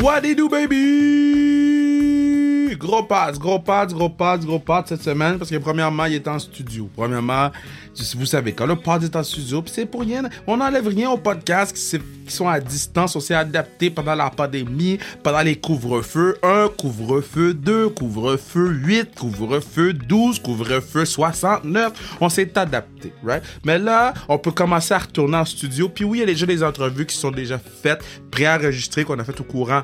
What it do, baby? Gros pads, gros pads, gros pads, gros pads cette semaine parce que premièrement, il est en studio. Premièrement, vous savez, quand le pod est en studio, c'est pour rien. On n'enlève rien aux podcasts qui, sont à distance. On s'est adapté pendant la pandémie, pendant les couvre-feux. Un couvre-feu, deux couvre-feu, huit couvre-feu, 12 couvre-feu, 69. On s'est adapté, right? Mais là, on peut commencer à retourner en studio. Puis oui, il y a déjà des entrevues qui sont déjà faites, préenregistrées, qu'on a faites au courant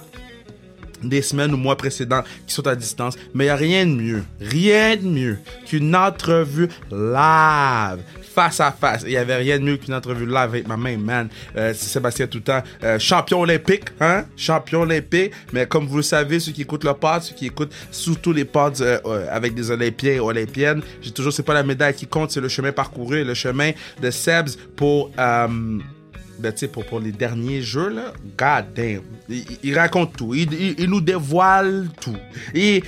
des semaines ou mois précédents qui sont à distance. Mais il n'y a rien de mieux, rien de mieux qu'une entrevue live, face à face. Il n'y avait rien de mieux qu'une entrevue live avec ma main man. Euh, Sébastien Toutant, euh, champion olympique, hein? Champion olympique. Mais comme vous le savez, ceux qui écoutent le pod, ceux qui écoutent surtout les pods euh, euh, avec des Olympiens et Olympiennes, j'ai toujours, c'est pas la médaille qui compte, c'est le chemin parcouru, le chemin de Sebs pour... Ben, pour, pour les derniers jeux, là, god damn, il, raconte tout. Il, nous dévoile tout. Et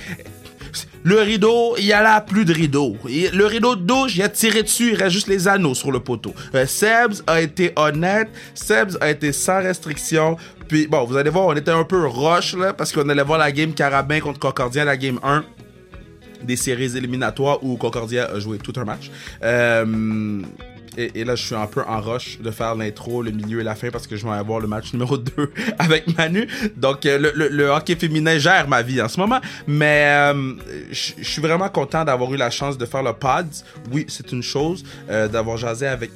le rideau, il y a là plus de rideau. le rideau de douche, il a tiré dessus, il reste juste les anneaux sur le poteau. Euh, Sebs a été honnête, Sebs a été sans restriction. Puis bon, vous allez voir, on était un peu rush là, parce qu'on allait voir la game Carabin contre Concordia, la game 1 des séries éliminatoires où Concordia a joué tout un match. Euh, et, là, je suis un peu en rush de faire l'intro, le milieu et la fin parce que je vais avoir le match numéro 2 avec Manu. Donc, euh, le, hockey féminin gère ma vie en ce moment. Mais euh, je suis vraiment content d'avoir eu la chance de faire le pod. Oui, c'est une chose. Euh, d'avoir jasé avec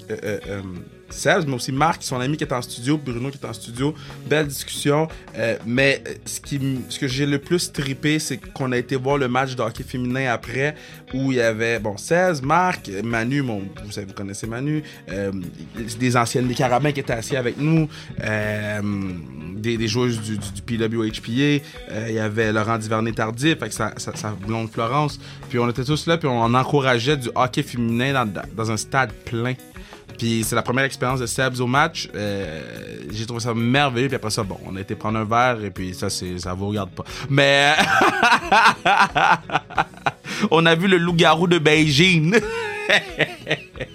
Serge, mais aussi Marc, son ami qui est en studio, Bruno qui est en studio. Belle discussion. Euh, mais ce, qui, ce que j'ai le plus trippé, c'est qu'on a été voir le match de hockey féminin après, où il y avait, bon, 16, Marc, Manu, mon, vous savez, vous connaissez Manu, euh, des anciennes des Carabins qui étaient assis avec nous, euh, des, des, joueuses du, du, PWHPA, il y avait Laurent Divernet-Tardif, avec sa, blonde Florence. Puis on était tous là, puis on encourageait du hockey féminin dans, dans un stade plein. Puis c'est la première expérience de Sebs au match. Euh, j'ai trouvé ça merveilleux. Puis après ça, bon, on a été prendre un verre et puis ça, c'est, ça vous regarde pas. Mais on a vu le loup-garou de Beijing.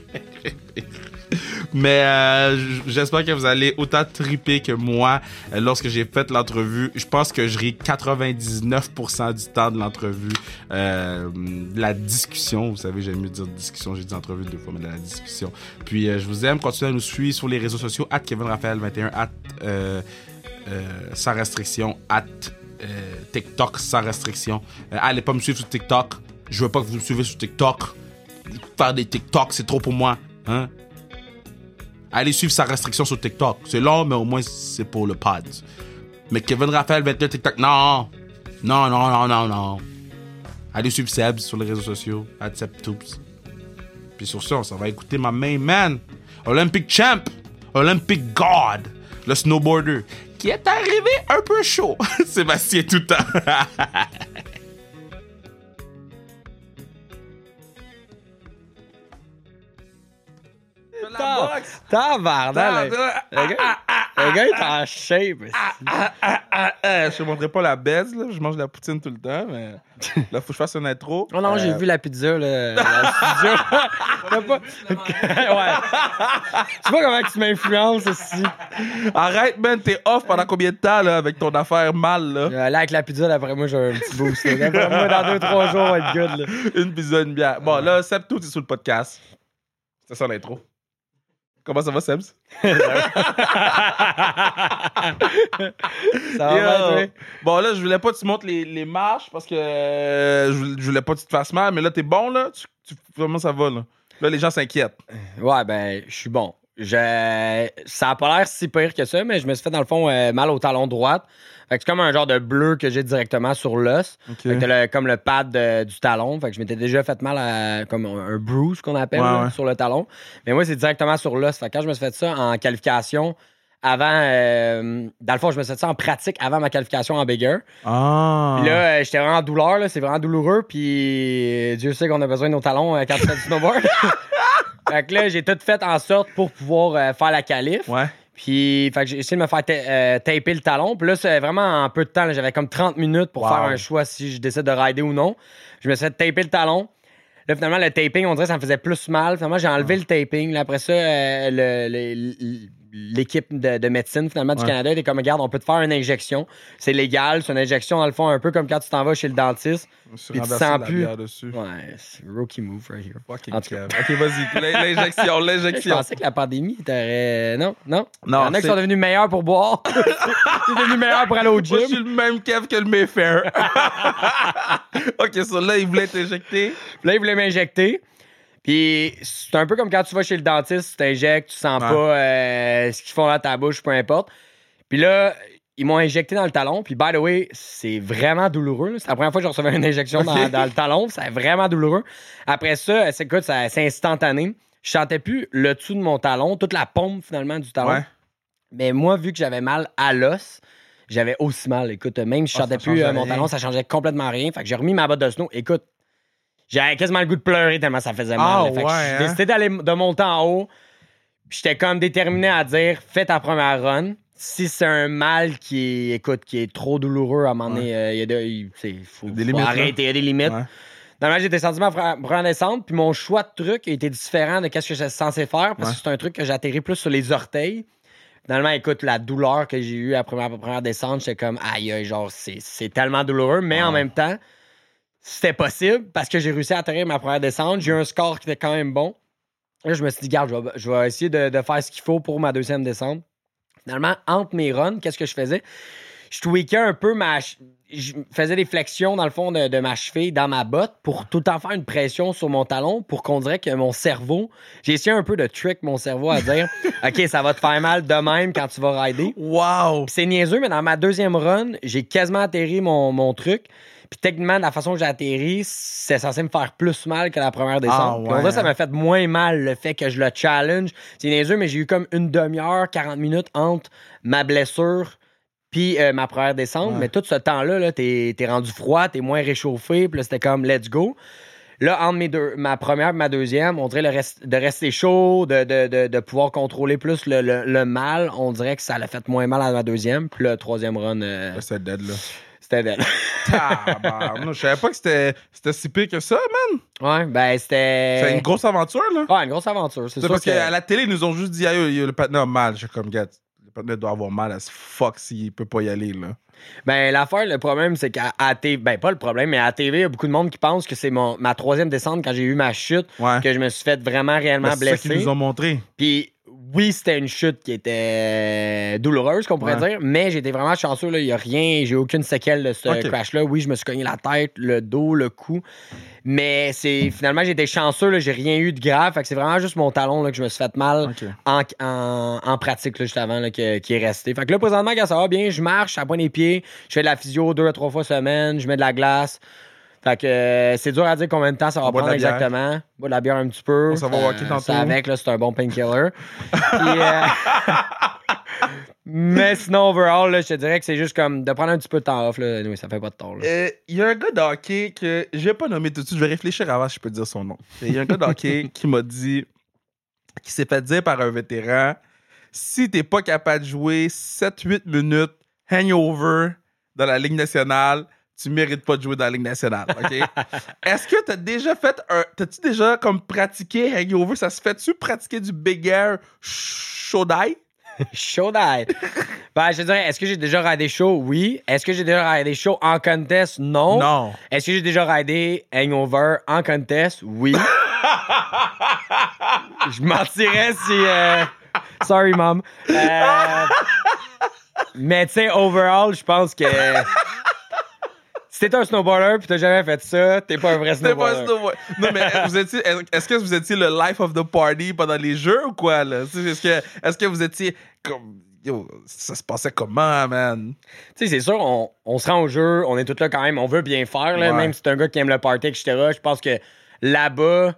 Mais euh, j'espère que vous allez autant triper que moi euh, lorsque j'ai fait l'entrevue. Je pense que je ris 99% du temps de l'entrevue. Euh, la discussion, vous savez, j'aime mieux dire discussion. J'ai dit entrevue deux fois, mais de la discussion. Puis je vous aime. Continuez à nous suivre sur les réseaux sociaux. At Kevin Raphaël 21, at sans restriction, at TikTok sans restriction. allez pas me suivre sur TikTok. Je veux pas que vous me suivez sur TikTok. Faire des TikTok, c'est trop pour moi. Hein? Allez suivre sa restriction sur TikTok. C'est long, mais au moins c'est pour le pod. Mais Kevin Raphaël 22 TikTok, non. Non, non, non, non, non. Allez suivre Seb sur les réseaux sociaux, Toops. Puis sur ça, on va écouter ma main man, Olympic champ, Olympic god, le snowboarder, qui est arrivé un peu chaud. Sébastien tout temps. Tabarnak! Le gars, le gars est en shape. Je te montrerai pas la baisse, là. Je mange de la poutine tout le temps, mais là, faut que je fasse une intro. Oh non, j'ai vu la pizza, là. La pizza. pas... ouais. Tu vois comment tu m'influences aussi. Arrête, man, t'es off pendant combien de temps, là, avec ton affaire mal, là? Là, avec la pizza, d'après moi, j'ai un petit boost. D'après moi, dans deux, trois jours, on va être good, là. Une pizza, une bière. Bon, là, tout est sur le podcast. C'est ça l'intro. Comment ça va, Sebs? ça va Bon, là, je voulais pas que tu montres les, les marches parce que euh, je, voulais pas que tu te fasses mal, mais là, t'es bon, là? Tu, comment ça va, là? Là, les gens s'inquiètent. Ouais, ben, je suis bon. Je... Ça a pas l'air si pire que ça, mais je me suis fait, dans le fond, euh, mal au talon droite. Fait c'est comme un genre de bleu que j'ai directement sur l'os. comme le pad du talon. Fait que je m'étais déjà fait mal à comme un bruise qu'on appelle sur le talon. Mais moi, c'est directement sur l'os. Fait que quand je me suis fait ça en qualification, avant. Euh, dans le fond, je me suis fait ça en pratique avant ma qualification en bigger. Ah. Puis là, euh, j'étais vraiment en douleur, c'est vraiment douloureux. Puis Dieu sait qu'on a besoin de nos talons euh, quand tu fais du snowboard. fait que là, j'ai tout fait en sorte pour pouvoir faire la qualif. Ouais. Puis, fait que j'ai essayé de me faire euh, taper le talon. Puis là, c'est vraiment en peu de temps. J'avais comme 30 minutes pour faire un choix si je décide de rider ou non. Je me suis fait taper le talon. Là, finalement, le taping, on dirait que ça me faisait plus mal. Finalement, j'ai enlevé le taping. Là, après ça, euh, le, l'équipe de, médecine finalement du Canada était comme regarde, on peut te faire une injection. C'est légal, c'est une injection dans le fond un peu comme quand tu t'en vas chez le dentiste. Puis tu sens plus. Dessus. Ouais, c'est rookie move right here. Fucking en Ok, vas-y, l'injection, l'injection. Je pensais que la pandémie t'aurait. Non, non. Non. Il y en a qui sont devenus meilleurs pour boire. Ils sont devenus meilleurs pour aller au gym. Moi, je suis le même kev que le Mayfair. ok, ça là, il voulait t'injecter? Là, il voulait m'injecter. Puis c'est un peu comme quand tu vas chez le dentiste, tu t'injectes, tu sens pas euh, ce qu'ils font dans ta bouche, peu importe. Puis là, ils m'ont injecté dans le talon. Puis, by the way, c'est vraiment douloureux. C'est la première fois que je recevais une injection dans, le talon. C'est vraiment douloureux. Après ça, c'est, écoute, c'est instantané. Je sentais plus le dessous de mon talon, toute la pompe finalement du talon. Mais moi, vu que j'avais mal à l'os, j'avais aussi mal. Écoute, même si je ah, sentais plus euh, mon talon, ça changeait complètement rien. Fait que j'ai remis ma botte de snow. Écoute, j'avais quasiment le goût de pleurer tellement ça faisait mal. Fait j'ai hein? décidé d'aller de monter en haut. J'étais comme déterminé à dire fais ta première run. Si c'est un mal qui est, écoute, qui est trop douloureux à un moment donné, euh, il y a faut, des limites, arrêter, il y a des limites. Normalement, j'étais senti ma première descente, puis mon choix de truc était différent de ce que j'étais censé faire, parce que c'est un truc que j'atterris plus sur les orteils. Finalement, écoute, la douleur que j'ai eue après ma première descente, j'étais comme, aïe, genre, c'est tellement douloureux, mais en même temps, c'était possible parce que j'ai réussi à atterrir ma première descente. J'ai eu un score qui était quand même bon. Là, je me suis dit, garde, je vais, essayer de, faire ce qu'il faut pour ma deuxième descente. Finalement, entre mes runs, qu'est-ce que je faisais? Je tweakais un peu ma. Je faisais des flexions dans le fond de, ma cheville dans ma botte pour tout le temps faire une pression sur mon talon pour qu'on dirait que mon cerveau. J'ai essayé un peu de trick mon cerveau à dire OK, ça va te faire mal de même quand tu vas rider. Wow! C'est niaiseux, mais dans ma deuxième run, j'ai quasiment atterri mon, mon truc. Puis techniquement, de la façon que j'ai atterri, c'est censé me faire plus mal que la première descente. Ah, ouais, ça m'a fait moins mal le fait que je le challenge. C'est niaiseux, mais j'ai eu comme une demi-heure, 40 minutes entre ma blessure puis euh, ma première descente. Mais tout ce temps-là, -là, t'es es rendu froid, t'es moins réchauffé. Puis là, c'était comme let's go. Là, entre mes deux, ma première et ma deuxième, on dirait le de rester chaud, de, de, de, pouvoir contrôler plus le, le, mal. On dirait que ça l'a fait moins mal à ma deuxième. Puis le troisième run. Euh, dead, là. C'était d'elle. je savais pas que c'était, c'était si pire que ça, man. Ouais, ben c'était. C'est une grosse aventure, là. Ouais, une grosse aventure. C'est, parce qu'à la télé, ils nous ont juste dit, aïe, le patin a mal. Je suis comme, gars, le patin doit avoir mal à ce fuck s'il peut pas y aller, là. Ben, l'affaire, le problème, c'est qu'à TV, ben, pas le problème, mais à TV, il y a beaucoup de monde qui pense que c'est mon, ma troisième descente quand j'ai eu ma chute, que je me suis fait vraiment réellement blesser. C'est ça qu'ils nous ont montré. Puis oui, c'était une chute qui était douloureuse, qu'on pourrait dire, mais j'étais vraiment chanceux. Il n'y a rien, j'ai aucune séquelle de ce crash-là. Oui, je me suis cogné la tête, le dos, le cou. Mais c'est finalement, j'étais chanceux, j'ai rien eu de grave. Fait que c'est vraiment juste mon talon là, que je me suis fait mal en, pratique juste avant qui est resté. Fait que là, présentement, quand ça va bien, je marche, à point des pieds, je fais de la physio deux à trois fois semaine, je mets de la glace. Fait que euh, c'est dur à dire combien de temps ça va prendre exactement. Bois de la bière un petit peu. Ça va walker euh, avec, là, c'est un bon painkiller. Euh, mais sinon, overall, là, je te dirais que c'est juste comme de prendre un petit peu de temps off. Là. Oui, ça fait pas de temps. Il y a un gars d'hockey que je vais pas nommer tout de suite. Je vais réfléchir avant si je peux dire son nom. Il y a un gars d'hockey qui m'a dit, qui s'est fait dire par un vétéran si t'es pas capable de jouer 7-8 minutes hangover dans la Ligue nationale, tu mérites pas de jouer dans la Ligue nationale, OK? Est-ce que tu as déjà fait un. T'as-tu déjà comme pratiqué hangover? Ça se fait-tu pratiquer du big air shodai? Shodai. ben, je dirais, est-ce que j'ai déjà raidé chaud? Oui. Est-ce que j'ai déjà raidé chaud en contest? Non. Non. Est-ce que j'ai déjà raidé hangover en contest? Oui. je mentirais si. Euh, sorry, mom. Euh, mais tu sais, overall, je pense que. Si t'es un snowboarder pis t'as jamais fait ça, t'es pas un vrai snowboarder. Pas un snowboarder. Non, mais vous étiez, est-ce que vous étiez le life of the party pendant les jeux ou quoi, là? Est-ce que, est que vous étiez comme. Yo, ça se passait comment, man? Tu sais, c'est sûr, on, on, se rend au jeu, on est tous là quand même, on veut bien faire, là, même si t'es un gars qui aime le party, etc. Je pense que là-bas,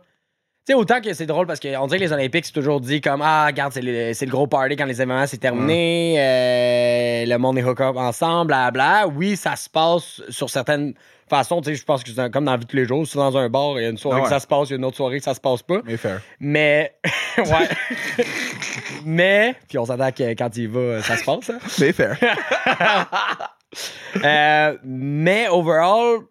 sais, autant que c'est drôle parce qu'on dirait que les Olympiques, c'est toujours dit comme Ah, regarde, c'est le, gros party quand les événements c'est terminé, euh, le monde est hook up ensemble, bla Oui, ça se passe sur certaines façons. Tu sais, je pense que c'est comme dans la vie de tous les jours. Si dans un bar, il y a une soirée ah que ça se passe, il y a une autre soirée que ça se passe pas. Mais fair. Mais, ouais. mais, puis on s'attend que quand il va, ça se passe. Hein? Mais fair. euh, mais overall,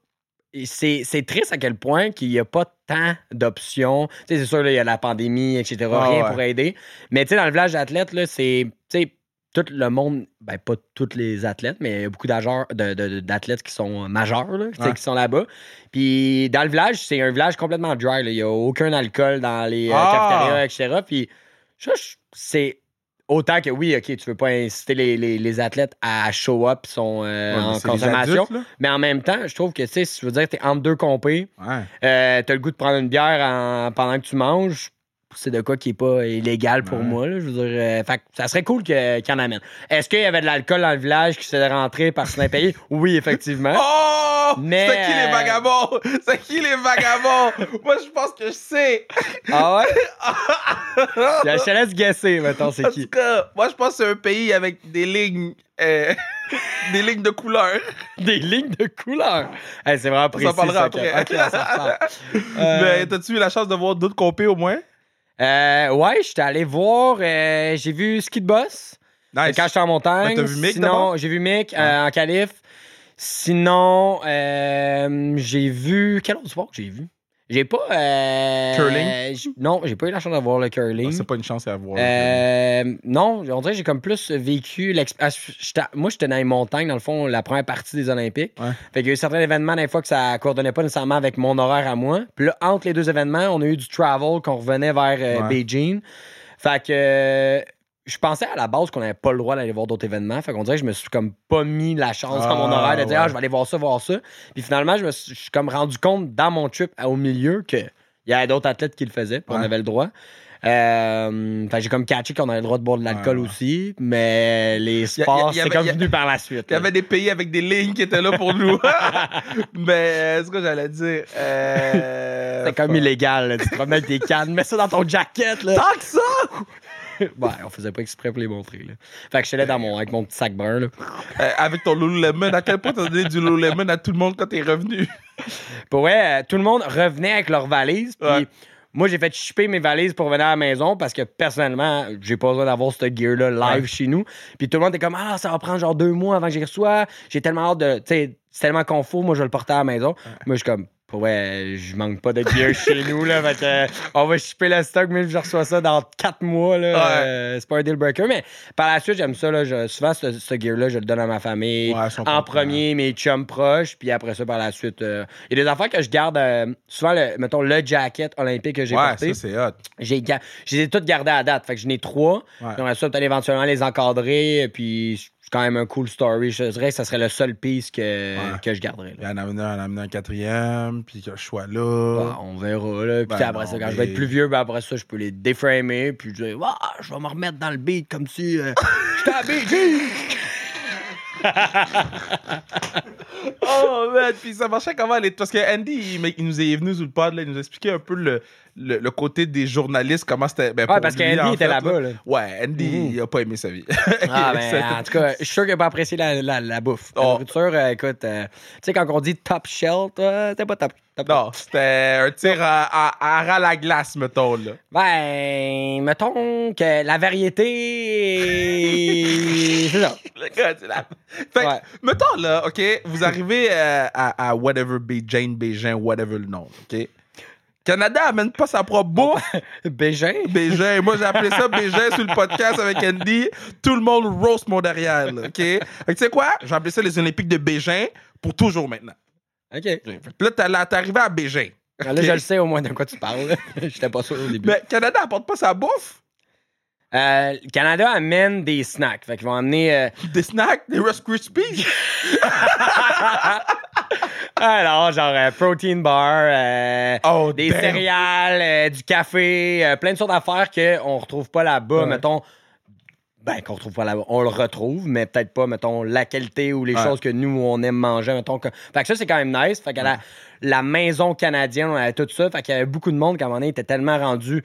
c'est c'est triste à quel point qu'il n'y a pas tant d'options. C'est sûr, il y a la pandémie, etc. Ah, rien ouais. pour aider. Mais dans le village d'athlètes, là, c'est. Tu sais, tout le monde, ben pas tous les athlètes, mais il y a beaucoup d'ageurs- de- de- d'athlètes qui sont majeurs, là, Ouais. qui sont là-bas. Puis dans le village, c'est un village complètement dry. là. Il n'y a aucun alcool dans les euh, Ah! cafétérias, etc. Puis c'est autant que oui, OK, tu veux pas inciter les, les- les athlètes à show up sont euh, Ouais, en consommation. adultes. Mais en même temps, je trouve que, tu sais, si tu veux dire que t'es entre deux compés, Ouais. euh, t'as le goût de prendre une bière en- pendant que tu manges, c'est de quoi qui est pas illégal pour Ouais. moi. Là, je veux dire, euh, fait ça serait cool qu'il y en amène. Est-ce qu'il y avait de l'alcool dans le village qui s'est rentré par ce pays? Oui, effectivement. Oh! Mais, C'est qui les euh, vagabonds? C'est qui les vagabonds? Moi, je pense que je sais. Ah ouais? je te laisse guesser, mettons, c'est En qui. tout cas, moi, je pense que c'est un pays avec des lignes, euh, des lignes de couleur. Des lignes de couleur. Hey, c'est vraiment On précis. s'en parlera ça, après. Cap. Ok, on s'en reparle. Euh, Mais t'as-tu eu la chance de voir d'autres compés au moins? Euh, ouais, j'étais allé voir, euh, j'ai vu Ski de Boss. Nice. Quand j'étais en montagne. Vu Mick Sinon, j'ai vu Mick euh, en qualif. Sinon, euh, j'ai vu. Quel autre sport que j'ai vu? J'ai pas. euh, Curling? Non, j'ai pas eu la chance de voir le curling. Ah, C'est pas une chance à voir. Euh, non, on dirait que j'ai comme plus vécu l'expérience. Moi, j'étais dans les montagnes, dans le fond, la première partie des Olympiques. Ouais. Fait qu'il y a eu certains événements, des fois, que ça coordonnait pas nécessairement avec mon horaire à moi. Puis là, entre les deux événements, on a eu du travel qu'on revenait vers euh, Ouais. Beijing. Fait que euh, je pensais à la base qu'on n'avait pas le droit d'aller voir d'autres événements. Fait qu'on dirait que je me suis comme pas mis la chance dans mon Ah, horaire de dire, ouais. ah, je vais aller voir ça, voir ça. Puis finalement, je me suis, je suis comme rendu compte dans mon trip au milieu que il y avait d'autres athlètes qui le faisaient, puis on avait le droit. Euh, j'ai comme catché qu'on avait le droit de boire de l'alcool aussi, mais les sports, c'est comme venu par la suite. Il y avait des pays avec des lignes qui étaient là pour nous. Mais euh, c'est ce que j'allais dire. Euh, C'est comme illégal, là. tu te promets tes cannes, mets ça dans ton jacket. Là. Tant que ça! Ouais, on faisait pas exprès pour les montrer. Là. Fait que j'étais là dans mon, avec mon petit sac brun. Là. Euh, avec ton Lululemon, à quel point t'as donné du Lululemon à tout le monde quand t'es revenu? Pour vrai, euh, tout le monde revenait avec leurs valises. Puis Ouais. moi, j'ai fait shipper mes valises pour venir à la maison parce que personnellement, j'ai pas besoin d'avoir ce gear-là live Ouais. chez nous. Puis tout le monde était comme Ah, ça va prendre genre deux mois avant que j'y reçois. J'ai tellement hâte de. Tu sais, c'est tellement confort, moi, je vais le porter à la maison. Moi, je suis comme. Pour vrai, je manque pas de gear chez nous, là. Fait que, euh, on va shipper le stock, même si je reçois ça dans quatre mois, là. Ouais. euh, c'est pas un deal breaker. Mais par la suite, j'aime ça, là. Je- souvent, ce, ce gear-là, je le donne à ma famille. Ouais, en premier, mes chums proches, puis après ça, par la suite. euh, Il y a des affaires que je garde. euh, souvent, le, mettons, le jacket olympique que j'ai Ouais, porté. ça c'est hot. J'ai je les ai toutes gardées à date. Fait que j'en ai trois. Ouais. J'aimerais ça peut-être éventuellement les encadrer. Puis quand même un cool story. Je dirais que ça serait le seul piece que, Ouais. que je garderais. Là. en amener un, quatrième, puis que je sois là. Ouais, on verra. Là. Puis Ben après ça, quand mais- je vais être plus vieux, ben après ça, je peux les déframer. Puis je vais Ah, je vais me remettre dans le beat comme si euh, j'étais à. Oh, man, puis ça marchait comment? Les... Parce que Andy, il, il nous est venu sous le pod, là, il nous a expliqué un peu le, le, le côté des journalistes, comment c'était. Ben, Ouais, parce qu'Andy était fait, là-bas. là. Ouais, Andy, Mhm. il a pas aimé sa vie. Ah, ben, en tout cas, je suis sûr qu'il n'a pas apprécié la, la, la bouffe. La Oh. nourriture, euh, écoute, euh, tu sais, quand on dit top shelf, toi, t'es pas top. top Non, c'était un tir à, à, à ras la glace, mettons, là. Ben, mettons que la variété. c'est ça. Le gars, la- Fait que, Ouais. mettons, là, OK, vous arrivez euh, à, à whatever, Be- Jane, Bégin, whatever le nom, OK? Canada amène pas sa propre bouffe. Bégin. Bégin. Moi, j'ai appelé ça Bégin sur le podcast avec Andy. Tout le monde roast mon derrière, là, OK? Tu sais quoi? J'ai appelé ça les Olympiques de Bégin pour toujours maintenant. OK. Là, t'es arrivé à Bégin. Là, je le sais au moins de quoi tu parles. J'étais pas sûr au début. Mais Canada apporte pas sa bouffe. Euh, le Canada amène des snacks. Fait qu'ils vont amener. euh, Des snacks, des Rice Krispies? Alors, genre, euh, protein bar, Oh, des damn. céréales, du café, plein de sortes d'affaires qu'on retrouve pas là-bas, Ouais. mettons. Ben, qu'on retrouve pas là-bas. On le retrouve, mais peut-être pas, mettons, la qualité ou les Ouais. choses que nous, on aime manger, mettons. que- Fait que ça, c'est quand même nice. Fait que la, la maison canadienne, on avait tout ça. Fait qu'il y avait beaucoup de monde, qu'à un moment donné, était tellement rendu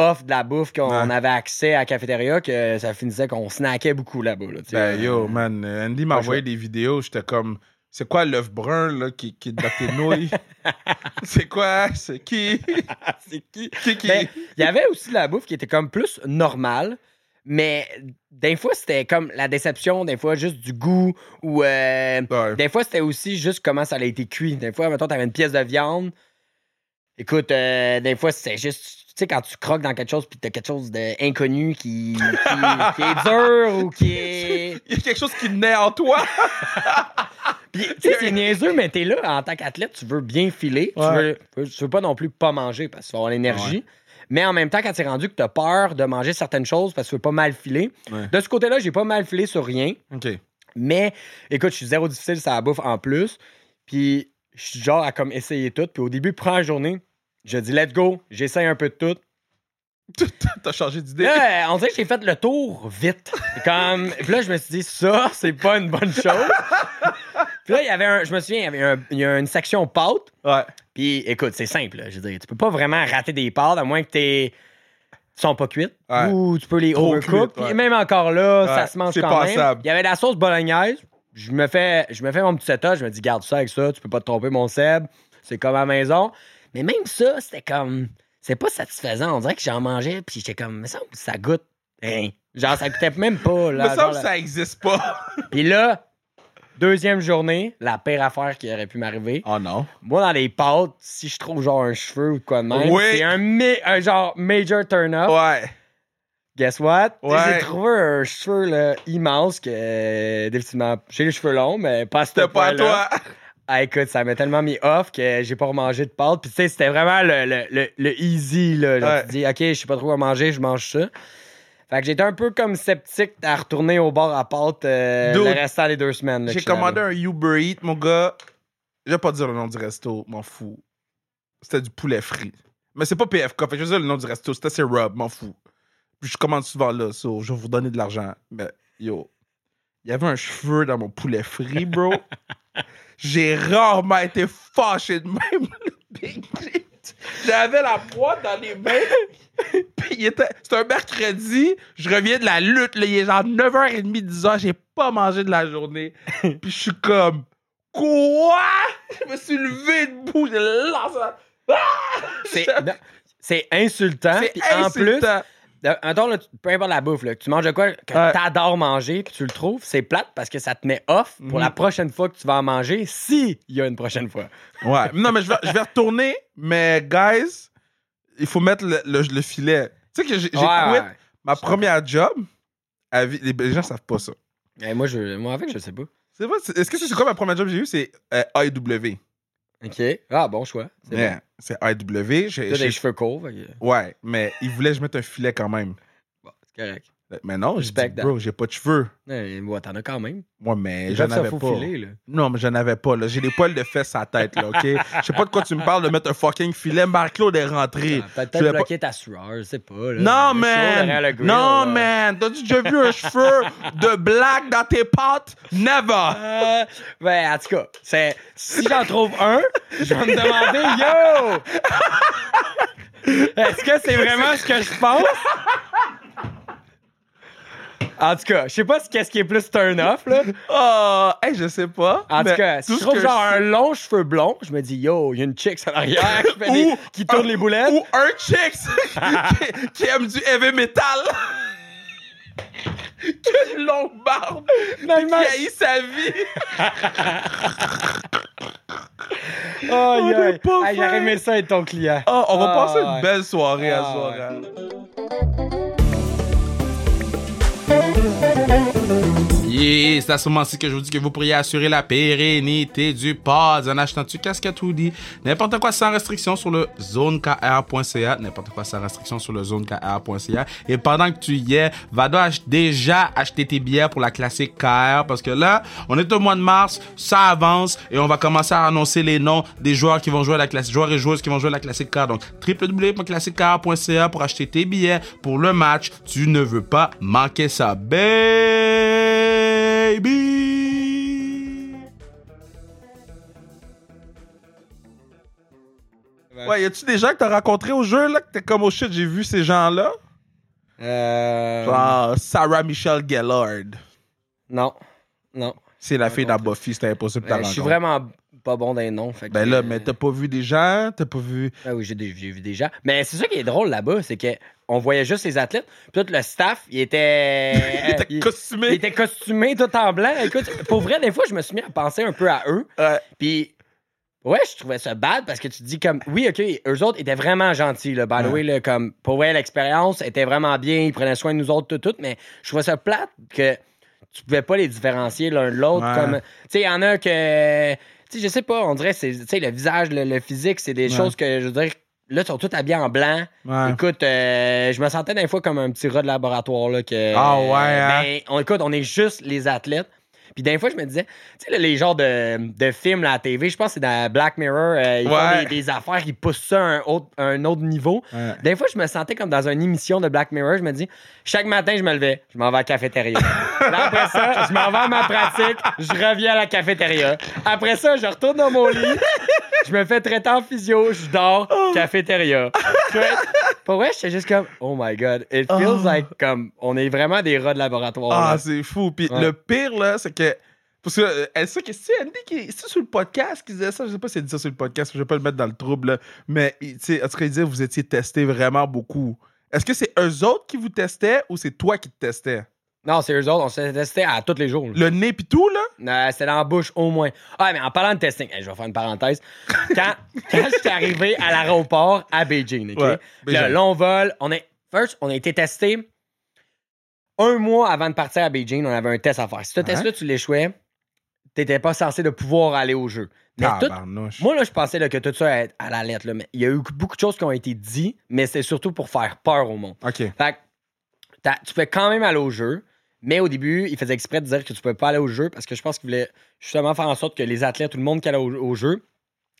off de la bouffe qu'on Ouais. avait accès à la cafétéria que ça finissait qu'on snackait beaucoup là-bas. là. Ben yo, man, Andy m'a envoyé des vidéos, j'étais comme, c'est quoi l'œuf brun là, qui, qui est dans tes nouilles? c'est quoi? C'est qui? c'est qui? qui, qui? Ben, il y avait aussi la bouffe qui était comme plus normale, Mais des fois, c'était comme la déception, des fois, juste du goût, ou euh, Ouais. des fois, c'était aussi juste comment ça a été cuit. Des fois, mettons, t'avais une pièce de viande. Écoute, euh, des fois, c'est juste. Sais, quand tu croques dans quelque chose, puis t'as quelque chose d'inconnu qui, qui, qui est dur ou qui est. Il y a quelque chose qui naît en toi. Puis, tu sais, c'est niaiseux, mais t'es là en tant qu'athlète, tu veux bien filer. Tu, veux, tu veux pas non plus pas manger parce que tu vas avoir l'énergie. Mais en même temps, quand t'es rendu que t'as peur de manger certaines choses parce que tu veux pas mal filer, Ouais. de ce côté-là, j'ai pas mal filé sur rien. OK. Mais écoute, je suis zéro difficile, ça la bouffe en plus. Puis je suis genre à comme essayer tout. Puis au début, première journée, je dis let's go, j'essaye un peu de tout. T'as changé d'idée. On dirait que j'ai fait le tour vite. Comme, puis là, je me suis dit, ça, c'est pas une bonne chose. puis là, il y avait un, je me souviens, il y avait un- il y a une section pâtes. Ouais. Puis écoute, c'est simple. là. Je veux dire, tu peux pas vraiment rater des pâtes à moins que t'es sont pas cuites. Ouais. Ou tu peux les Trop overcook. cuites, ouais. Puis même encore là, ça Ouais, se mange c'est quand même. passable. Il y avait de la sauce bolognaise. Je me fais, je me fais mon petit setup. Je me dis, garde ça avec ça. Tu peux pas te tromper, mon Seb. C'est comme à la maison. Mais même ça, c'était comme. C'est pas satisfaisant. On dirait que j'en mangeais. Puis j'étais comme, mais ça, ça goûte. rien. Genre, ça goûtait même pas. Là, Mais ça, ça existe pas. Puis là, deuxième journée, la pire affaire qui aurait pu m'arriver. Oh non. Moi, dans les pâtes, si je trouve genre un cheveu ou de quoi de même, Oui. c'est un, un genre major turn-up. Ouais. Guess what? Ouais. J'ai trouvé un cheveu là, immense que, euh, définitivement, j'ai les cheveux longs, mais pas à ce C'était pas à toi. Ah, écoute, ça m'a tellement mis off que j'ai pas remangé de pâtes. Puis, tu sais, c'était vraiment le, le, le, le easy, là. Genre, Ouais. tu dis, OK, je sais pas trop quoi manger, je mange ça. Fait que j'étais un peu comme sceptique à retourner au bar à pâtes euh, le restant des deux semaines. J'ai commandé un Uber Eats, mon gars. Je vais pas dire le nom du resto, m'en fous. C'était du poulet frit. Mais c'est pas PFK, fait que je veux dire le nom du resto. C'était c'est Rub, m'en fous. Puis je commande souvent là, so je vais vous donner de l'argent. Mais yo, il y avait un cheveu dans mon poulet frit, bro. J'ai rarement été fâché de même. le Big. J'avais la boîte dans les mains. Puis il était. C'était un mercredi. Je reviens de la lutte. Là, il est genre 9h30, 10h. J'ai pas mangé de la journée. Puis je suis comme. Quoi? Je me suis levé debout. J'ai lancé la- Ah! C'est insultant. Puis en plus, insultant. Attends, peu importe la bouffe, là, tu manges de quoi que Ouais. t'adores manger, puis tu le trouves, c'est plate parce que ça te met off pour Mhm. la prochaine fois que tu vas en manger, si il y a une prochaine fois. Ouais. Non, mais je vais, je vais retourner. Mais, guys, il faut mettre le, le- le filet. Tu sais que j'ai j'ai Ouais, quit ouais. ma première job. à vie- les, gens savent pas ça. Eh, moi, je, moi, avec, je sais pas. C'est vrai? Est-ce que c'est quoi ma première job que j'ai eu? C'est euh, AEW. OK. Ah, bon choix. C'est bon. C'est AEW. J'ai- des cheveux courts, que- Ouais, mais ils voulaient que je mette un filet quand même. bon, c'est correct. Mais non, je dis, bro, j'ai pas de cheveux. Ouais, t'en as quand même. Moi, mais j'en avais pas. là. Non, mais j'en avais pas. là. J'ai des poils de fesses à la tête, là, OK? Je sais pas de quoi tu me parles de mettre un fucking filet. Marc-Claude est rentré. Ah, peut-être bloqué ta sueur, je sais pas. Là. Non, man! grill, Non, là. man! T'as-tu déjà vu un cheveu de black dans tes pattes? Never! Euh, ben, en tout cas, c'est, si j'en trouve un, je vais me demander, yo! Est-ce que c'est vraiment ce que je pense? En tout cas, je sais pas ce qu'est-ce qui est plus turn off, là. Oh, hey, je sais pas. En tout cas, si je trouve genre un long cheveu blond, je me dis, yo, il y a une chick en arrière qui, fait des- qui tourne les boulettes. Ou un chick qui, qui aime du heavy metal. a une longue barbe. Qui haït sa vie. Aïe, On est aïe. pas Hey, J'aurais aimé ça être ton client. Oh, on va Ah, passer ouais. une belle soirée à Ah, ce soir. Yeah, c'est à ce moment-ci que je vous dis que vous pourriez assurer la pérennité du pod en achetant tu casquette hoodie, n'importe quoi sans restriction sur le zonekr.ca, n'importe quoi sans restriction sur le zonekr.ca. Et pendant que tu y es, va donc déjà acheter tes billets pour la classique KR parce que là, on est au mois de mars, ça avance et on va commencer à annoncer les noms des joueurs qui vont jouer à la classique, joueurs et joueuses qui vont jouer à la classique KR. Donc, www.classiquekr.ca pour acheter tes billets pour le match. Tu ne veux pas manquer ça, baby! Ouais, y a-tu des gens que t'as rencontrés au jeu, là, que t'es comme, oh shit, j'ai vu ces gens-là? Euh, Genre, Sarah Michelle Gellard. Non. Non. C'est la fille dans Buffy, c'était impossible de Euh, la je suis vraiment pas bon d'un nom. Fait Ben là, euh, mais t'as pas vu des gens, t'as pas vu. Ah oui, j'ai vu des gens. Mais c'est ça qui est drôle là-bas, c'est que on voyait juste les athlètes. Puis tout le staff, il était. Il était il- costumé. il était costumé tout en blanc. Écoute, pour vrai, des fois, je me suis mis à penser un peu à eux. Puis, ouais, je trouvais ça bad parce que tu te dis comme, oui, OK, eux autres étaient vraiment gentils, là, by the Ouais. way, là, comme, pour vrai, l'expérience était vraiment bien, ils prenaient soin de nous autres, tout, tout, mais je trouvais ça plate que tu pouvais pas les différencier l'un de l'autre. Ouais. Comme, tu sais, il y en a que, sais, je sais pas, on dirait, c'est, tu sais, le visage, le, le physique, c'est des Ouais. choses que, je veux dire, là, ils sont tous habillés en blanc. Ouais. Écoute, euh, je me sentais des fois comme un petit rat de laboratoire. Là, que, Ah ouais, hein? ben, on, écoute, on est juste les athlètes. Puis des fois, je me disais, tu sais, les genres de, de films là, à la TV, je pense que c'est dans Black Mirror, euh, ils Ouais. font des, des affaires qui poussent ça à un autre, à un autre niveau. Ouais. Des fois, je me sentais comme dans une émission de Black Mirror. Je me dis, chaque matin, je me levais, je m'en vais à la cafétéria. Là, après ça, je m'en vais à ma pratique, je reviens à la cafétéria. Après ça, je retourne dans mon lit, je me fais traiter en physio, je dors, cafétéria. Tu vois, Pour vrai, j'étais juste comme, oh my god, it feels Oh. like comme, on est vraiment des rats de laboratoire. Ah, c'est fou. Puis Ouais. le pire, là, c'est que. Parce que, euh, elle, ça, que c'est Andy qui. C'est sur le podcast qui disait ça. Je sais pas si elle dit ça sur le podcast. Je vais pas le mettre dans le trouble, là. Mais, tu sais, en tout cas, il disait vous étiez testé vraiment beaucoup. Est-ce que c'est eux autres qui vous testaient ou c'est toi qui te testais? Non, c'est eux autres, on se testait à tous les jours. là. Le nez pis tout, là? Euh, C'était dans la bouche au moins. Ah, mais en parlant de testing, hey, je vais faire une parenthèse. Quand, quand je suis arrivé à l'aéroport à Beijing, OK? Ouais, Beijing. Le long vol, on est. First, on a été testé un mois avant de partir à Beijing. On avait un test à faire. Si ce test-là, tu l'échouais, t'étais pas censé de pouvoir aller au jeu. Mais tout, Tabarnouche. moi, là, je pensais là, que tout ça allait à la lettre. là, mais il y a eu beaucoup de choses qui ont été dites, mais c'est surtout pour faire peur au monde. OK. Fait que tu peux quand même aller au jeu, mais au début, il faisait exprès de dire que tu pouvais pas aller au jeu parce que je pense qu'il voulait justement faire en sorte que les athlètes, tout le monde qui allait au, au jeu,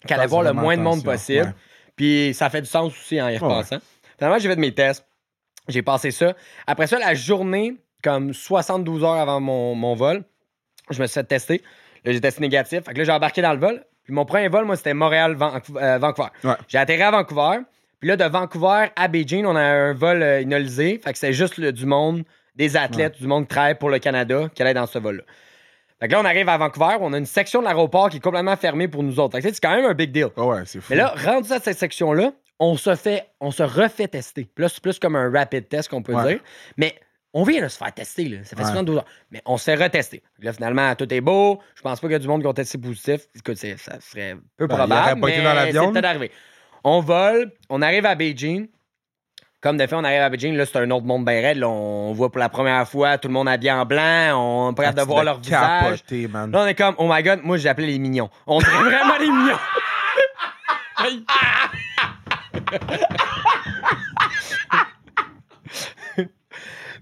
qui allait voir le moins de monde possible. ouais. Puis ça fait du sens aussi en y repensant. Finalement, j'ai fait mes tests. J'ai passé ça. Après ça, la journée, comme 72 heures avant mon, mon vol, je me suis fait tester. Là, j'ai testé négatif. Fait que là, j'ai embarqué dans le vol. Puis mon premier vol, moi, c'était Montréal-Vancouver. Ouais. J'ai atterri à Vancouver. Puis là, de Vancouver à Beijing, on a un vol euh, inolisé. Fait que c'est juste le- du monde, des athlètes, du monde qui travaille pour le Canada qui allait dans ce vol-là. Fait que là, on arrive à Vancouver. On a une section de l'aéroport qui est complètement fermée pour nous autres. Fait que, c'est quand même un big deal. Ah ouais, c'est fou. Mais là, rendu à cette section-là, on se fait, on se refait tester. C'est plus comme un rapid test qu'on peut Ouais. dire. Mais on vient de se faire tester, là. Ça fait Ouais. 72 heures. Mais on se fait retester. Puis Là, finalement, tout est beau. Je pense pas qu'il y a du monde qui ont testé positif. Écoute, ça serait peu Ben, probable. mais. C'est arrivé. On vole, on arrive à Beijing. Comme de fait, on arrive à Beijing, là, c'est un autre monde bien raide. là. on voit pour la première fois tout le monde habillé en blanc. On est prêt Ah, de voir leur visage. man. Là, on est comme, oh my god, moi, j'appelais les mignons. On dirait vraiment les mignons.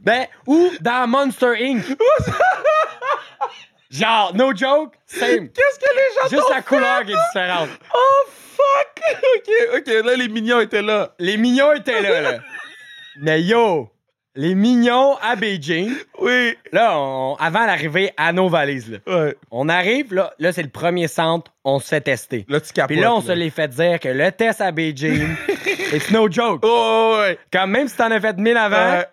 ben, ou dans Monster Inc. Genre, no joke, same. Qu'est-ce que les gens Juste la couleur qui est différente. Oh, fuck! OK, OK. Là, les mignons étaient là. Les mignons étaient là, là. Mais yo, les mignons à Beijing, Oui. là, on- avant d'arriver à nos valises, là. Ouais. On arrive, là, là c'est le premier centre, on se fait tester. Là, tu capotes. Puis là, on se l'est fait dire que le test à Beijing, it's no joke. Oh, ouais. Quand même si t'en as fait 1000 avant, Ouais.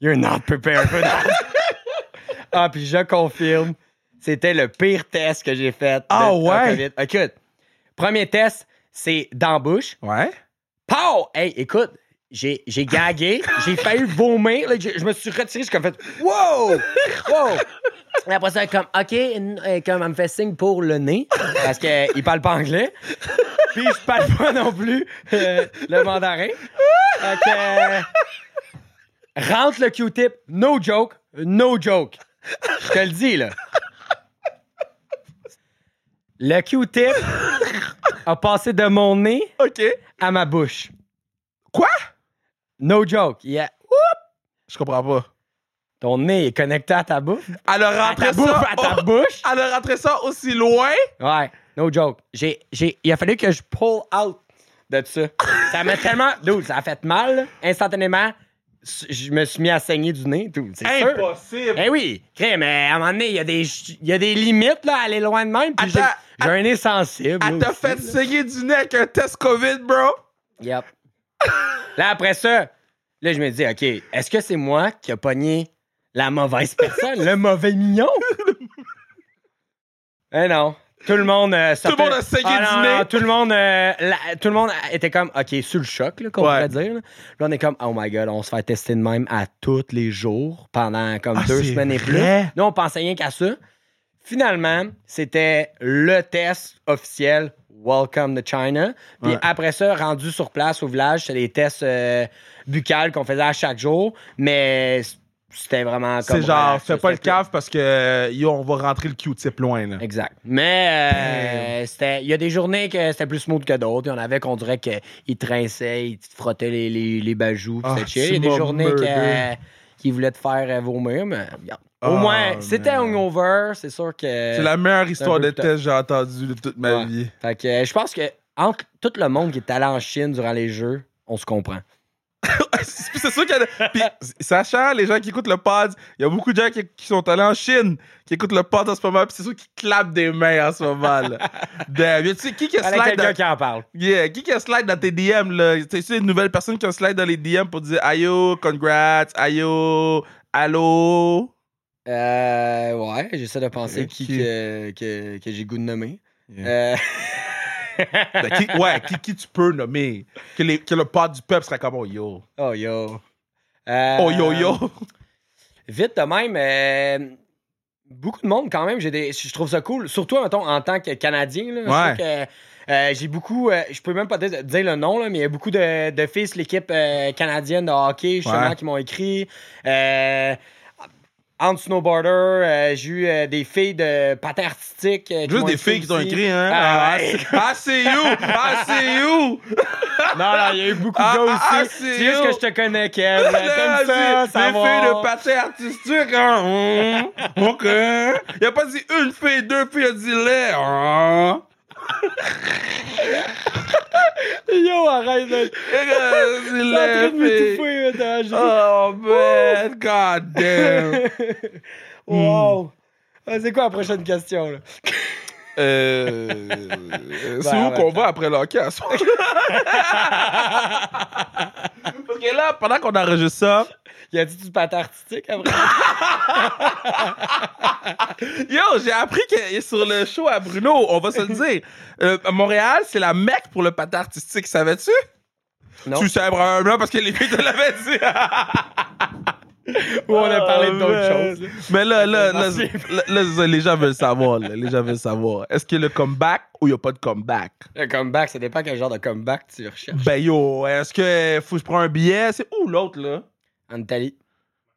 you're not prepared for that. ah, puis je confirme, c'était le pire test que j'ai fait. Ah, ouais? Écoute, premier test, c'est d'embouche. Ouais. Pow! Hey, écoute, j'ai, j'ai gagué, j'ai failli vomir. là, je, je me suis retiré, j'ai comme fait Wow! Wow! Et après ça, comme OK, euh, comme elle me fait signe pour le nez, parce qu'il parle pas anglais. Puis je parle pas non plus euh, le mandarin. Que, euh, rentre le Q-tip, no joke, no joke. Je te le dis, là. Le Q-tip a passé de mon nez à ma bouche. Quoi? No joke. Yeah. Je comprends pas. Ton nez est connecté à ta bouche. Elle a À rentré ta ça. bouffe, à ta oh, bouche. Elle a rentré ça aussi loin. Ouais, no joke. J'ai, j'ai, il a fallu que je pull out de ça. Ça m'a tellement. Dude, ça a fait mal, instantanément. Je me suis mis à saigner du nez, tout. C'est. Impossible. Eh oui, mais à un moment donné, il y, a des il y a des limites là, à aller loin de même. Puis j'ai, un nez sensible. Elle t'a fait là. saigner du nez avec un test COVID, bro? Yep. Là, après ça, là, je me dis, OK, est-ce que c'est moi qui a pogné la mauvaise personne, le mauvais mignon? eh non. Tout le monde. euh, Tout le monde a saigné Ah, non, non, tout le monde, euh, la- tout le monde était comme, ok, sur le choc, là, qu'on pourrait dire. Là. Là, on est comme, oh my god, on se fait tester de même à tous les jours pendant comme Ah, deux semaines et plus. Nous, on pensait rien qu'à ça. Finalement, c'était le test officiel. Welcome to China. Puis Ouais. après ça, rendu sur place au village, c'était des tests euh, buccales qu'on faisait à chaque jour. Mais c'était vraiment comme. C'est genre, relax, fais pas le cave parce que, yo, on va rentrer le Q-tip loin, là. Exact. Mais euh, c'était, il y a des journées que c'était plus smooth que d'autres. Il y en avait qu'on dirait qu'ils trinçaient, ils te frottaient les, les, les bajoux. Ah, c'était chill. Il y a des journées qu'ils voulaient te faire euh, vomir, mais regarde. Au Ah, moins, c'était hungover, c'est sûr que. C'est la meilleure histoire de test que j'ai entendue de toute ma vie. Fait que je pense que entre tout le monde qui est allé en Chine durant les Jeux, on se comprend. C'est sûr qu'il y a. Puis, sachant, les gens qui écoutent le pod, il y a beaucoup de gens qui, qui sont allés en Chine, qui écoutent le pod en ce moment, puis c'est sûr qu'ils clapent des mains en ce moment, là. Damn. Y a-tu qui qui a slide dans... qui en parle. Yeah, qui qui a slide dans tes DM, là? Tu sais, une nouvelle personne qui a slide dans les DM pour dire Ayo, congrats, Ayo, allô? Euh, ouais, j'essaie de penser Ok. qui que, que, que j'ai goût de nommer. Euh, Ben, qui- ouais, qui, qui tu peux nommer? Que, les- que le pod du peuple serait comme oh yo. oh yo. Euh, Oh yo yo. Vite de même, euh, beaucoup de monde quand même. J'ai des, je trouve ça cool. Surtout, mettons, en tant que Canadien. Là, Je Ouais. trouve que, euh, j'ai beaucoup, euh, je peux même pas dire, dire le nom, là, mais il y a beaucoup de, de filles l'équipe euh, canadienne de hockey justement Ouais. qui m'ont écrit. Euh, en snowboarder, euh, j'ai eu euh, des filles de patin artistique. euh, Juste des filles qui t'ont écrit, hein? Ah, Ah, c'est- ah, you! Ah, c'est you! Non, non, il y a eu beaucoup de Ah, gars ah, ah, aussi. c'est juste que je te connais, Kev. T'aimes ça, Des savoir. filles de patin artistique, hein? Hum, OK. Il a pas dit une fille, deux filles, il a dit les. Hein? Yo, arrête. Euh, Je suis en train de C'est m'étouffer, Oh, man. God damn. Wow! Ah, c'est quoi la prochaine question, là? Euh, c'est Ben, où qu'on va après le hockey à soir? Parce que là, pendant qu'on enregistre ça, Y a-tu du patin artistique après? Yo, j'ai appris que sur le show à Bruno, on va se le dire, euh, Montréal, c'est la mecque pour le patin artistique, savais-tu? Non. Tu sais probablement parce que les filles te l'avaient dit. Ou on a parlé Oh, d'autres choses. Mais là, là, là, Merci. là, là, les gens veulent savoir. là, les gens veulent savoir. Est-ce qu'il y a le comeback ou il n'y a pas de comeback? Le comeback, ça dépend quel genre de comeback tu recherches. Ben yo, est-ce que faut que je prends un billet? C'est où l'autre là? En Italie.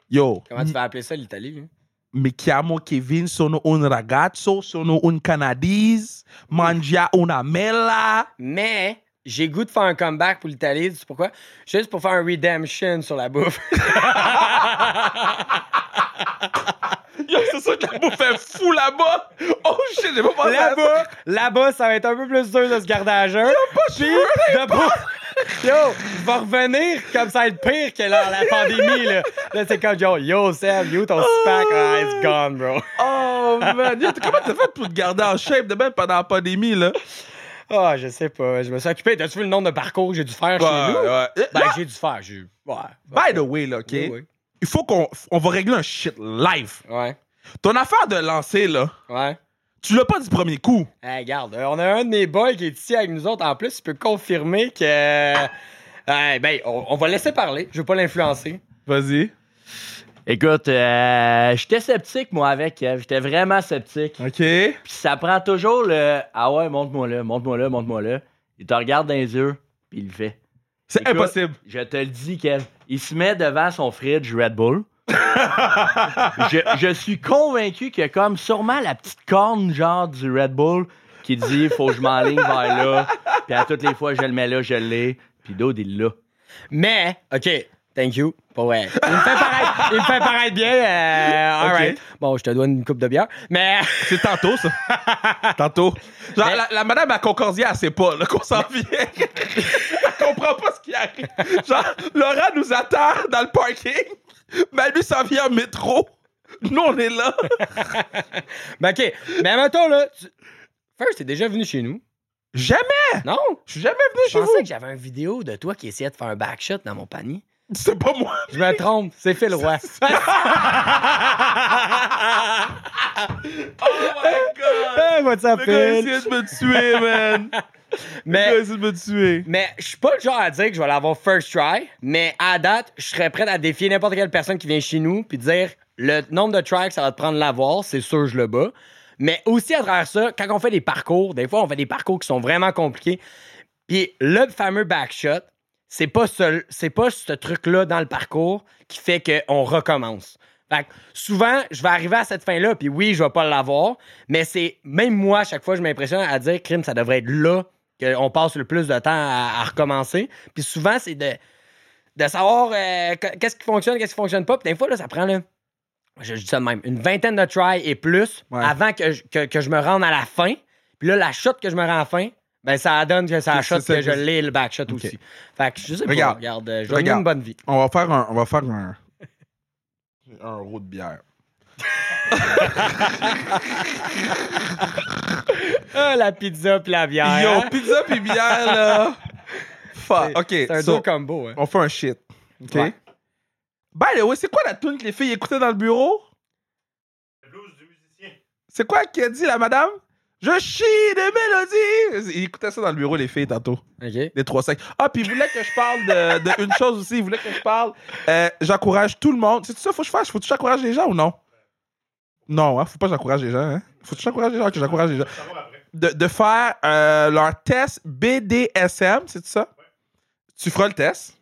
Yo, Comment tu vas appeler ça, l'Italie? hein? mi chiamo Kevin, sono un ragazzo, sono un canadese, mangia una mela. Mais j'ai goût de faire un comeback pour l'Italie. Tu sais pourquoi? Juste pour faire un redemption sur la bouffe. Yo, c'est sûr que la bouffe est fou là-bas. Oh shit, j'ai pas pensé. Là-bas, là-bas, ça va être un peu plus dur de se garder à jeun. Puis, de pas... Yo, vais revenir comme ça va être pire que la, la pandémie, là. Là, c'est comme, yo, yo, Seb, yo, ton six-pack, ah, it's gone, bro. Oh man, Yo, comment t'as fait pour te garder en shape de même pendant la pandémie là? Ah, je sais pas, je me suis occupé. T'as-tu vu le nombre de parcours que j'ai dû faire chez nous? ouais. Ben, j'ai dû faire, j'ai... Ouais. By the way, là, OK? Oui, oui. Il faut qu'on on va régler un shit live. Ouais, Ton affaire de lancer, là, ouais. tu l'as pas du premier coup. Hey, regarde, euh, on a un de mes boys qui est ici avec nous autres. En plus, il peut confirmer que... euh, ben, on, on va laisser parler. Je veux pas l'influencer. Vas-y. Écoute, euh, j'étais sceptique, moi, avec Kev. J'étais vraiment sceptique. OK. Puis ça prend toujours le Ah ouais, montre-moi là, montre-moi là, montre-moi là. Il te regarde dans les yeux, puis il le fait. C'est impossible. Je te le dis, Kev. Il se met devant son fridge Red Bull. je, je suis convaincu qu'il y a comme sûrement la petite corne, genre, du Red Bull qui dit faut que je m'enligne vers là. Puis à toutes les fois, je le mets là, je l'ai. Puis d'autres, il l'a. Mais, OK, thank you. Il me fait paraître, il me fait paraître bien. Euh, all OK. right. Bon, je te dois une coupe de bière. Mais, C'est tantôt, ça. tantôt. Genre, Mais- la, la madame à Concordia, elle sait pas là, qu'on s'en vient. elle comprend pas ce qui arrive. Genre, Laurent nous attend dans le parking, mais lui s'en vient en métro. Nous, on est là. mais OK. Mais mettons, là, tu... First, t'es déjà venu chez nous. Jamais. Non? Je suis jamais venu Je chez pensais vous. que j'avais une vidéo de toi qui essayait de faire un backshot dans mon panier. C'est pas moi. Je me trompe, c'est Phil Roy. Oh my god! Hey, what's up, Phil? de me tuer, man! Mais, de me tuer. mais je suis pas le genre à dire que je vais l'avoir first try, mais à date, je serais prêt à défier n'importe quelle personne qui vient chez nous puis dire le nombre de tries que ça va te prendre l'avoir, c'est sûr, je le bats. Mais aussi à travers ça, quand on fait des parcours, des fois, on fait des parcours qui sont vraiment compliqués. Puis le fameux backshot, c'est pas ce, c'est pas ce truc-là dans le parcours qui fait qu'on recommence. Fait que souvent, je vais arriver à cette fin-là, puis oui, je vais pas l'avoir, mais c'est même moi, à chaque fois, je m'impressionne à dire, crime, ça devrait être là qu'on passe le plus de temps à, à recommencer. Puis souvent, c'est de, de savoir euh, qu- qu'est-ce qui fonctionne, qu'est-ce qui fonctionne pas. Puis des fois, là, ça prend, là, je, dis ça de même, une vingtaine de tries et plus Ouais. avant que je, que, que je me rende à la fin. Puis là, la shot que je me rends à la fin, ben ça donne que ça shot que je l'ai le backshot aussi. Fait que je sais Regarde. pas, regarde, euh, je une bonne vie. On va faire un. On va faire un. Un euro de bière. Ah, la pizza puis la bière. Yo, hein? pizza pis bière, là. Fuck. Ok, C'est un so, deux combo. Hein. on fait un shit. Ok? Ouais. By the way, c'est quoi la tune que les filles écoutaient dans le bureau? C'est quoi qui a dit la madame? Je chie de mélodies! Ils écoutaient ça dans le bureau, les filles, tantôt. OK. Les trois sacs. Ah, puis ils voulaient que je parle de, de une chose aussi. Ils voulaient que je parle. Euh, j'encourage tout le monde. C'est tout ça, faut que je fasse. Faut que j'encourage les gens ou non? Non, hein, faut pas que j'encourage les gens. Hein? Faut que j'encourage les gens, que j'encourage les gens. De, de faire euh, leur test BDSM, c'est ça? Tu feras le test.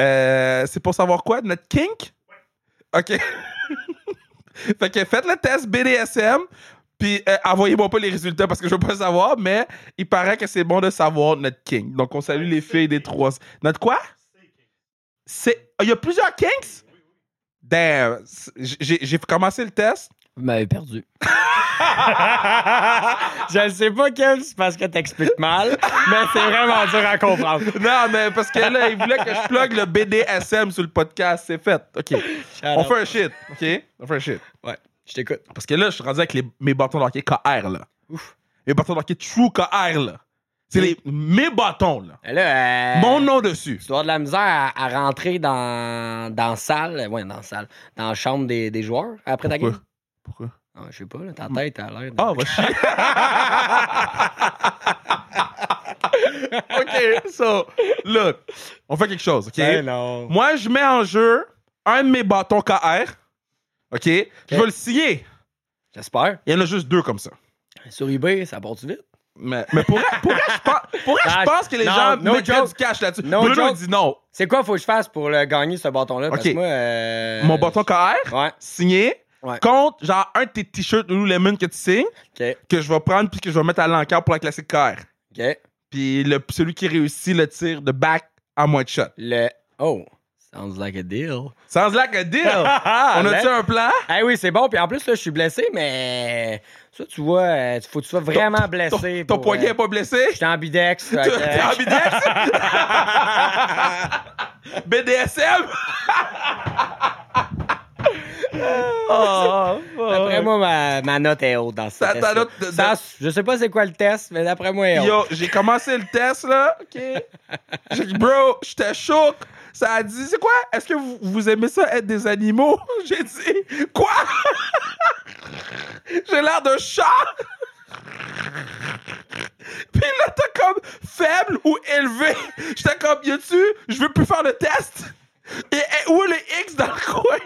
Euh, c'est pour savoir quoi? Notre kink? OK. fait que faites le test BDSM. Puis euh, envoyez-moi pas les résultats parce que je veux pas savoir, mais il paraît que c'est bon de savoir notre king. Donc on salue les filles des trois. Notre quoi? C'est. Il y a plusieurs kinks? Damn. J'ai j'ai commencé le test. Vous m'avez perdu. je ne sais pas quel, c'est parce que t'expliques mal, mais c'est vraiment dur à comprendre. Non, mais parce que là, il voulait que je plug le BDSM sur le podcast. C'est fait. OK. On fait un shit. OK? On fait un shit. Ouais, je t'écoute. Parce que là, je suis rendu avec les, mes bâtons de hockey KR, là. Ouf. Mes bâtons de hockey True KR, là. C'est les, mes bâtons, là. Là, euh, Mon nom dessus. Tu dois avoir de la misère à, à rentrer dans, dans la salle, ouais, dans la salle, dans la chambre des, des joueurs après ta game? Pourquoi? Ah, je sais pas, là, ta tête a l'air. Ah, va chier. OK, so, look, on fait quelque chose, OK? Ben non. Moi, je mets en jeu un de mes bâtons KR, OK? Je vais le signer. J'espère. Il y en a juste deux comme ça. Sur eBay, ça part vite. Mais, mais pour, pour vrai, je pense, pour vrai, je pense que les non, gens no mettraient joke. du cash là-dessus. No Bruno joke. dit non. C'est quoi faut que je fasse pour le gagner ce bâton-là? Parce Ok. que moi. euh, Mon bâton KR, Ouais, signé, Ouais. contre genre un de tes t-shirts Lululemon que tu signes, que je vais prendre puis que je vais mettre à l'encart pour la classique KR. Ok. Puis le, celui qui réussit le tir de back à moins de shot. Le. Oh, sounds like a deal. Sounds like a deal. Ah, On a-tu un plan? Eh oui, c'est bon. Puis en plus, là, je suis blessé, mais. Ça, tu vois, euh, faut que tu sois vraiment Ton- blessé. Ton pour, poignet euh, est pas blessé? J'étais ambidex. fait T'es que, euh, ambidex? BDSM? Oh, D'après moi, ma, ma note est haute dans ce Ta- test. ta note de- Ça, je sais pas c'est quoi le test, mais d'après moi, elle est haute. Yo, j'ai commencé le test, là. OK. J'ai dit, bro, j'étais choc. Ça a dit, c'est quoi? Est-ce que vous, vous aimez ça être des animaux? J'ai dit, quoi? j'ai l'air d'un chat? Puis là, t'as comme faible ou élevé. J'étais comme, y a-tu, je veux plus faire le test? Et, et où est le X dans le coin?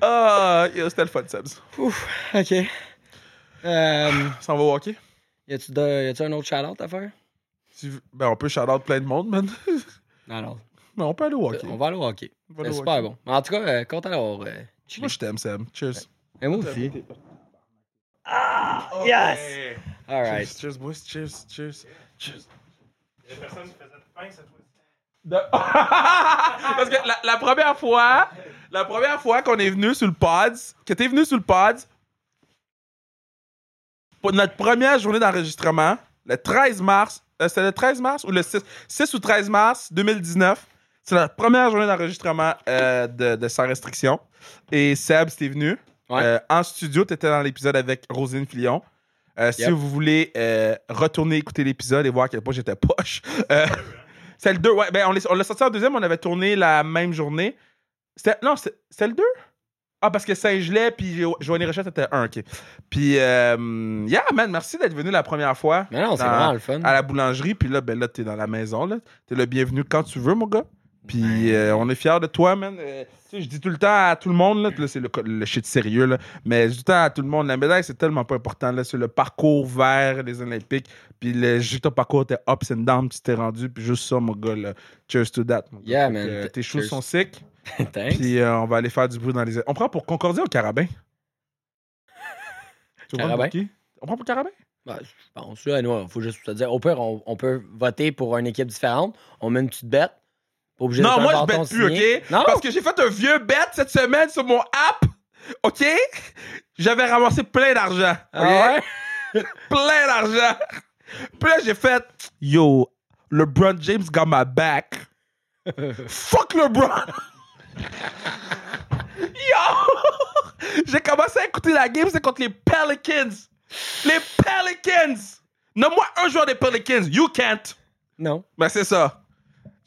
Ah, c'était le fun, Sebs. Ouf, OK. Euh, Ça va au hockey? y a-tu un autre shout-out à faire? Ben, on peut shout-out plein de monde, man. Non, non. Mais on peut aller au hockey. On va aller au hockey. C'est au super hockey. bon. En tout cas, euh, content d'avoir euh. Moi, je t'aime, Seb. Cheers. Et moi aussi. Yes! All right. Cheers, cheers, boys. Cheers, cheers, cheers. Il y a personne qui faisait de pain cette fois-ci. De- Parce que la, la première fois, la première fois qu'on est venu sur le Pods, que t'es venu sur le Pods, pour notre première journée d'enregistrement, le 13 mars, euh, c'était le 13 mars ou le 6, 6 ou 13 mars 2019, c'est la première journée d'enregistrement euh, de, de Sans Restriction. Et Seb, t'es venu. Ouais. Euh, en studio, t'étais dans l'épisode avec Rosine Filion. Euh, Si vous voulez retourner écouter l'épisode et voir à quel point j'étais poche, c'est le 2. Ouais, ben on l'a sorti en deuxième, on avait tourné la même journée. Non, c'était c'était le 2? Ah, parce que Saint-Gelais puis Joanie Rochette était un, ok. Puis, euh, yeah, man, merci d'être venu la première fois. Mais non, c'est vraiment le fun. À la boulangerie, puis là, ben là, t'es dans la maison, là. T'es le bienvenu quand tu veux, mon gars. Puis euh, on est fiers de toi, man. Euh, tu sais, je dis tout le temps à tout le monde, là, là c'est le, le shit sérieux, là. Mais je dis tout le temps à tout le monde, la médaille, c'est tellement pas important, là. C'est le parcours vers les Olympiques. Puis le, juste ton parcours était ups and downs, tu t'es rendu, puis juste ça, mon gars, là. Cheers to that, mon gars. Yeah, man. euh, tes choses Cheers. sont sick. Puis euh, on va aller faire du bruit dans les. On prend pour Concordia ou Carabin? Tu Carabin. pour? On prend pour Carabin? Ben, je pense, là, nous, faut juste te dire. Au pire, on, on peut voter pour une équipe différente. On met une petite bête. Pas obligé Non, un moi, je bête plus, signé. OK? Non? Parce que j'ai fait un vieux bet cette semaine sur mon app, OK? J'avais ramassé plein d'argent, OK? Ah ouais? Plein d'argent. Puis là, j'ai fait, yo, LeBron James got my back. Fuck LeBron. Yo! J'ai commencé à écouter la game, c'est contre les Pelicans. Les Pelicans! Nomme-moi un joueur des Pelicans. You can't. Non. Ben, c'est ça.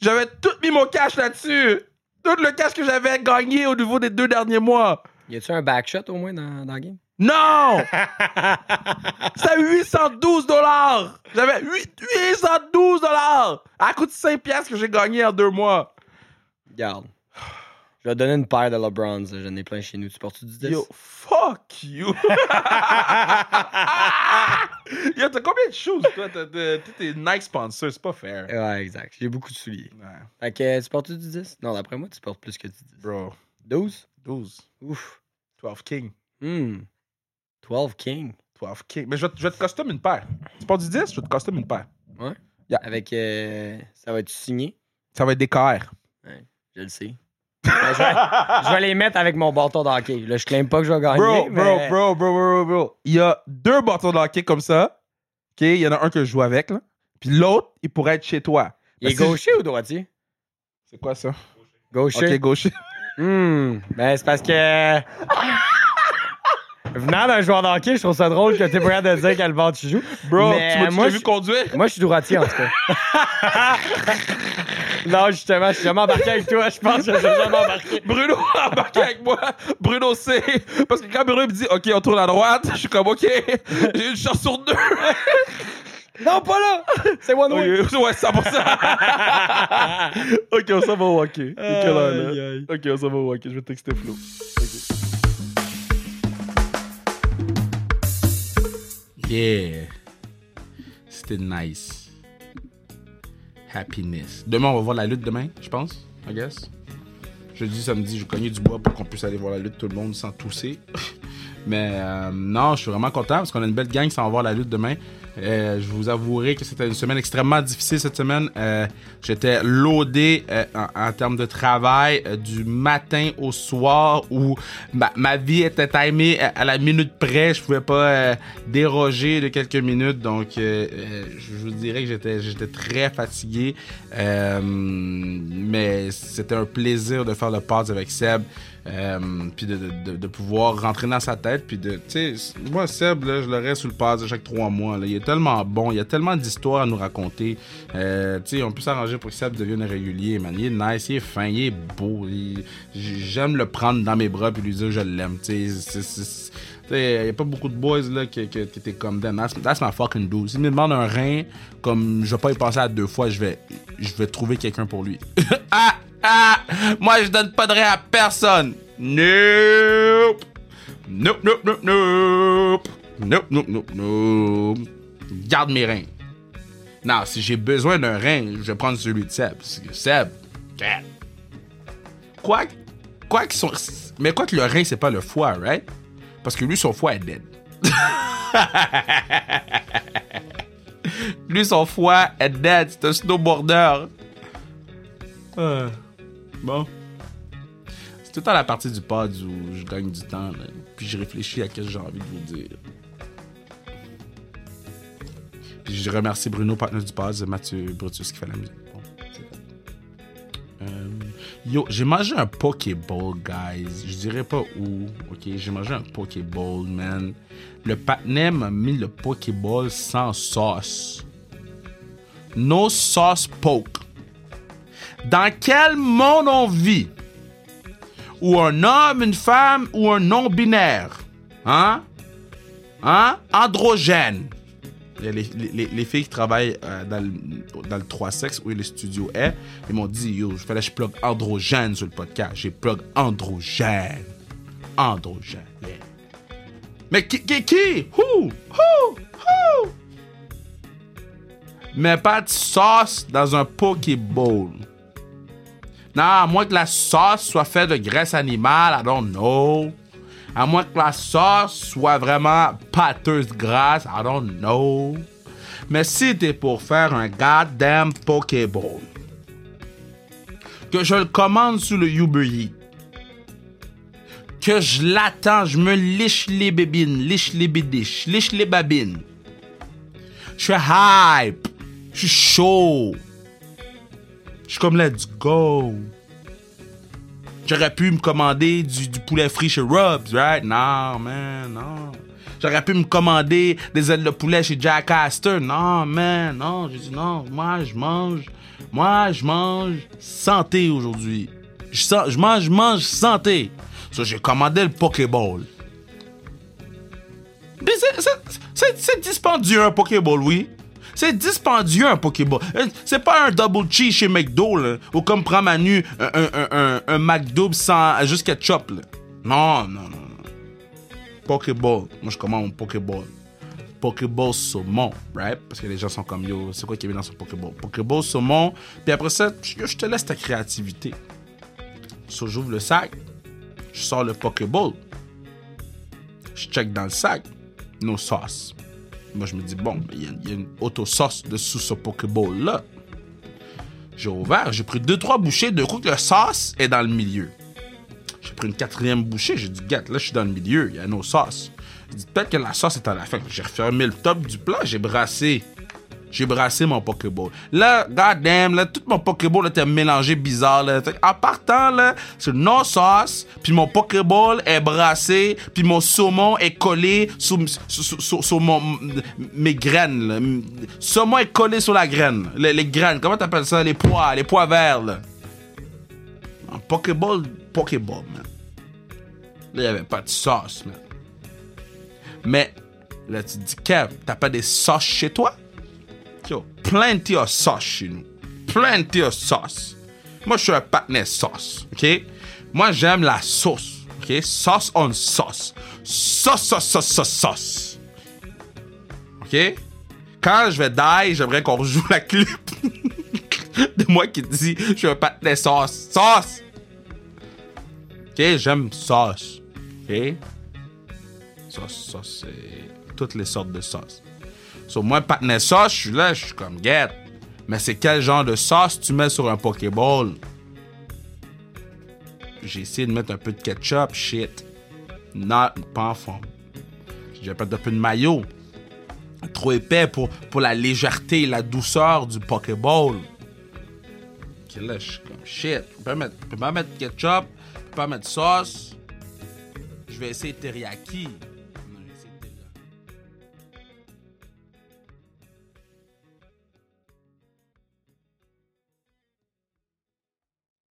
J'avais tout mis mon cash là-dessus. Tout le cash que j'avais gagné au niveau des deux derniers mois. Y a-tu un backshot au moins dans, dans le game? Non! C'était 812 dollars! J'avais 8 812 dollars! À coût de 5 piastres que j'ai gagné en deux mois. Regarde. Je vais te donner une paire de LeBrons. J'en ai plein chez nous. Tu portes-tu du 10? Yo, fuck you! Yo, t'as combien de choses, toi? Tes Nike sponsors, c'est pas fair. Ouais, exact. J'ai beaucoup de souliers. Ouais, Fait que tu portes-tu du 10? Non, d'après moi, tu portes plus que du 10. bro. 12? 12. Ouf. 12 King. Hmm. 12 King. 12 King. Mais je vais, te- je vais te custom une paire. Tu portes du 10, je vais te custom une paire. Avec. euh, ça va être signé? Ça va être des KR. Je le sais. Ben, je, vais, je vais les mettre avec mon bâton de hockey. Là, je claim pas que je vais gagner. Bro, bro, mais- bro, bro, bro, bro. Il y a deux bâtons de hockey comme ça. OK? Il y en a un que je joue avec, là. Puis l'autre, il pourrait être chez toi. Il est gaucher ou droitier? C'est quoi ça? Gaucher. OK, gaucher. Hmm. Ben, c'est parce que. Venant d'un joueur de hockey, je trouve ça drôle que t'es prêt de dire quel bord tu joues. Bro, Mais tu m'as vu conduire? Moi, je suis droitier, en tout cas. non, justement, je suis jamais embarqué avec toi. Je pense que je suis jamais embarqué. Bruno a embarqué avec moi. Bruno sait. Parce que quand Bruno me dit, OK, on tourne à droite, je suis comme, OK, j'ai une chance sur deux. Non, pas là! C'est one way. OK, ouais, 100%. OK, on s'en va au hockey. Aïe. OK, on s'en va au hockey. Je vais texter Flo. Yeah. C'était nice. Happiness. Demain, on va voir la lutte demain, je pense. I guess. Jeudi, samedi, je cognais du bois pour qu'on puisse aller voir la lutte tout le monde sans tousser. Mais euh, non, je suis vraiment content parce qu'on a une belle gang va voir la lutte demain. Euh, je vous avouerai que c'était une semaine extrêmement difficile cette semaine. Euh, J'étais loadé euh, en, en termes de travail euh, du matin au soir où ma, ma vie était timée à, à la minute près. Je pouvais pas euh, déroger de quelques minutes. Donc, euh, euh, je vous dirais que j'étais très fatigué. Euh, mais c'était un plaisir de faire le pass avec Seb. Euh, puis de, pouvoir rentrer dans sa tête puis de tu sais moi Seb là, je le reste sous le pass de chaque trois mois là. il est tellement bon il y a tellement d'histoires à nous raconter euh, tu sais on peut s'arranger pour que Seb devienne régulier man. il est nice il est fin il est beau j'aime le prendre dans mes bras puis lui dire je l'aime tu sais il y a pas beaucoup de boys là qui, qui, qui étaient comme them. That's, that's my fucking dude. S'il me demande un rein, comme je vais pas y penser à deux fois, je vais, je vais trouver quelqu'un pour lui. ah! Ah! Moi, je donne pas de rein à personne. Nope! Nope, nope, nope, nope! Nope, nope, nope, nope! Garde mes reins. Non, si j'ai besoin d'un rein, je vais prendre celui de Seb. Seb, yeah. quoi, quoi qu'ils mais quoi que le rein, c'est pas le foie, right? Parce que lui, son foie est dead. lui, son foie est dead. C'est un snowboarder. Euh, bon. C'est tout temps la partie du pod où je gagne du temps. Puis je réfléchis à ce que j'ai envie de vous dire. Puis je remercie Bruno, partenaire du pod, Mathieu Brutus qui fait la musique. Euh, yo, j'ai mangé un Pokéball, guys. Je dirais pas où. Ok, j'ai mangé un Pokéball, man. Le patinet m'a mis le Pokéball sans sauce. No sauce poke. Dans quel monde on vit? Ou un homme, une femme ou un non-binaire. Hein? Hein? Androgène. Il les, les- les filles qui travaillent euh, dans, le, dans le 3 sexes où le studio est, ils m'ont dit Yo, je fallait que je plug androgène sur le podcast. J'ai plug androgène. Androgène. Mais qui, qui, qui? Who? Who? Who? Mais pas de sauce dans un Pokéball. Non, à moins que la sauce soit faite de graisse animale, I don't know. À moins que la sauce soit vraiment pâteuse grasse, I don't know. Mais si t'es pour faire un goddamn Pokéball, que je le commande sous le Uber que je l'attends, je me liche les bébines, liche les bédiches, liche les babines. Je suis hype, je suis chaud. Je suis comme let's go. J'aurais pu me commander du, poulet frit chez Rubs, right? Non, man, non. J'aurais pu me commander des ailes de poulet chez Jack Astor. Non, man, non. J'ai dit non, moi, je mange. Moi, je mange santé aujourd'hui. Je, mange, je mange santé. So, j'ai commandé le Pokéball. C'est dispendieux un Pokéball, oui. C'est dispendieux un Pokéball. Euh, C'est pas un double cheese chez McDo. Ou comme prend Manu un, un, un, un, McDouble sans juste ketchup. Non, non, non. Pokéball. Moi, je commande mon Pokéball. Pokéball saumon, right? Parce que les gens sont comme yo, c'est quoi qui est dans ce Pokéball? Pokéball saumon. Puis après ça, je te laisse ta créativité. So, j'ouvre le sac. Je sors le Pokéball. Je check dans le sac. Nos sauces. Moi, je me dis, bon, il y, a- une auto-sauce dessous ce Pokéball-là. J'ai ouvert, j'ai pris deux, trois bouchées. De coup, la sauce est dans le milieu. J'ai pris une quatrième bouchée. J'ai dit, gâte, là, je suis dans le milieu. Il y a nos sauces. J'ai dit, peut-être que la sauce est à la fin. J'ai refermé le top du plat. J'ai brassé. J'ai brassé mon Pokéball. Là, goddamn, là, tout mon Pokéball était mélangé bizarre. Là. En partant, là, c'est no sauce, puis mon Pokéball est brassé, puis mon saumon est collé sur, sur, sur- sur mes graines. Là. Saumon est collé sur la graine. Les, les graines, comment t'appelles ça? Les pois, les pois verts, là. Un Pokéball, Pokéball, man. Là, il n'y avait pas de sauce, man. Mais, là, tu te dis, Kev, t'as pas des sauces chez toi? Plenty of sauce chez nous. Plenty of sauce. Moi, je suis un patinet sauce, OK? Moi, j'aime la sauce, OK? Sauce on sauce. Sauce, sauce, sauce, sauce. OK? Quand je vais die, j'aimerais qu'on rejoue la clip de moi qui dit je suis un patinet sauce. Sauce! OK? J'aime sauce. OK? Sauce, sauce, c'est toutes les sortes de sauces. Sur moi, patinet sauce, je suis là, je suis comme guette. Mais c'est quel genre de sauce tu mets sur un Pokéball? J'ai essayé de mettre un peu de ketchup, shit. Non, pas en forme. J'ai pas un peu de maillot. Trop épais pour, pour la légèreté et la douceur du Pokéball. Ok, là, je suis comme shit. Je peux pas mettre, mettre ketchup, je peux pas mettre sauce. Je vais essayer teriyaki.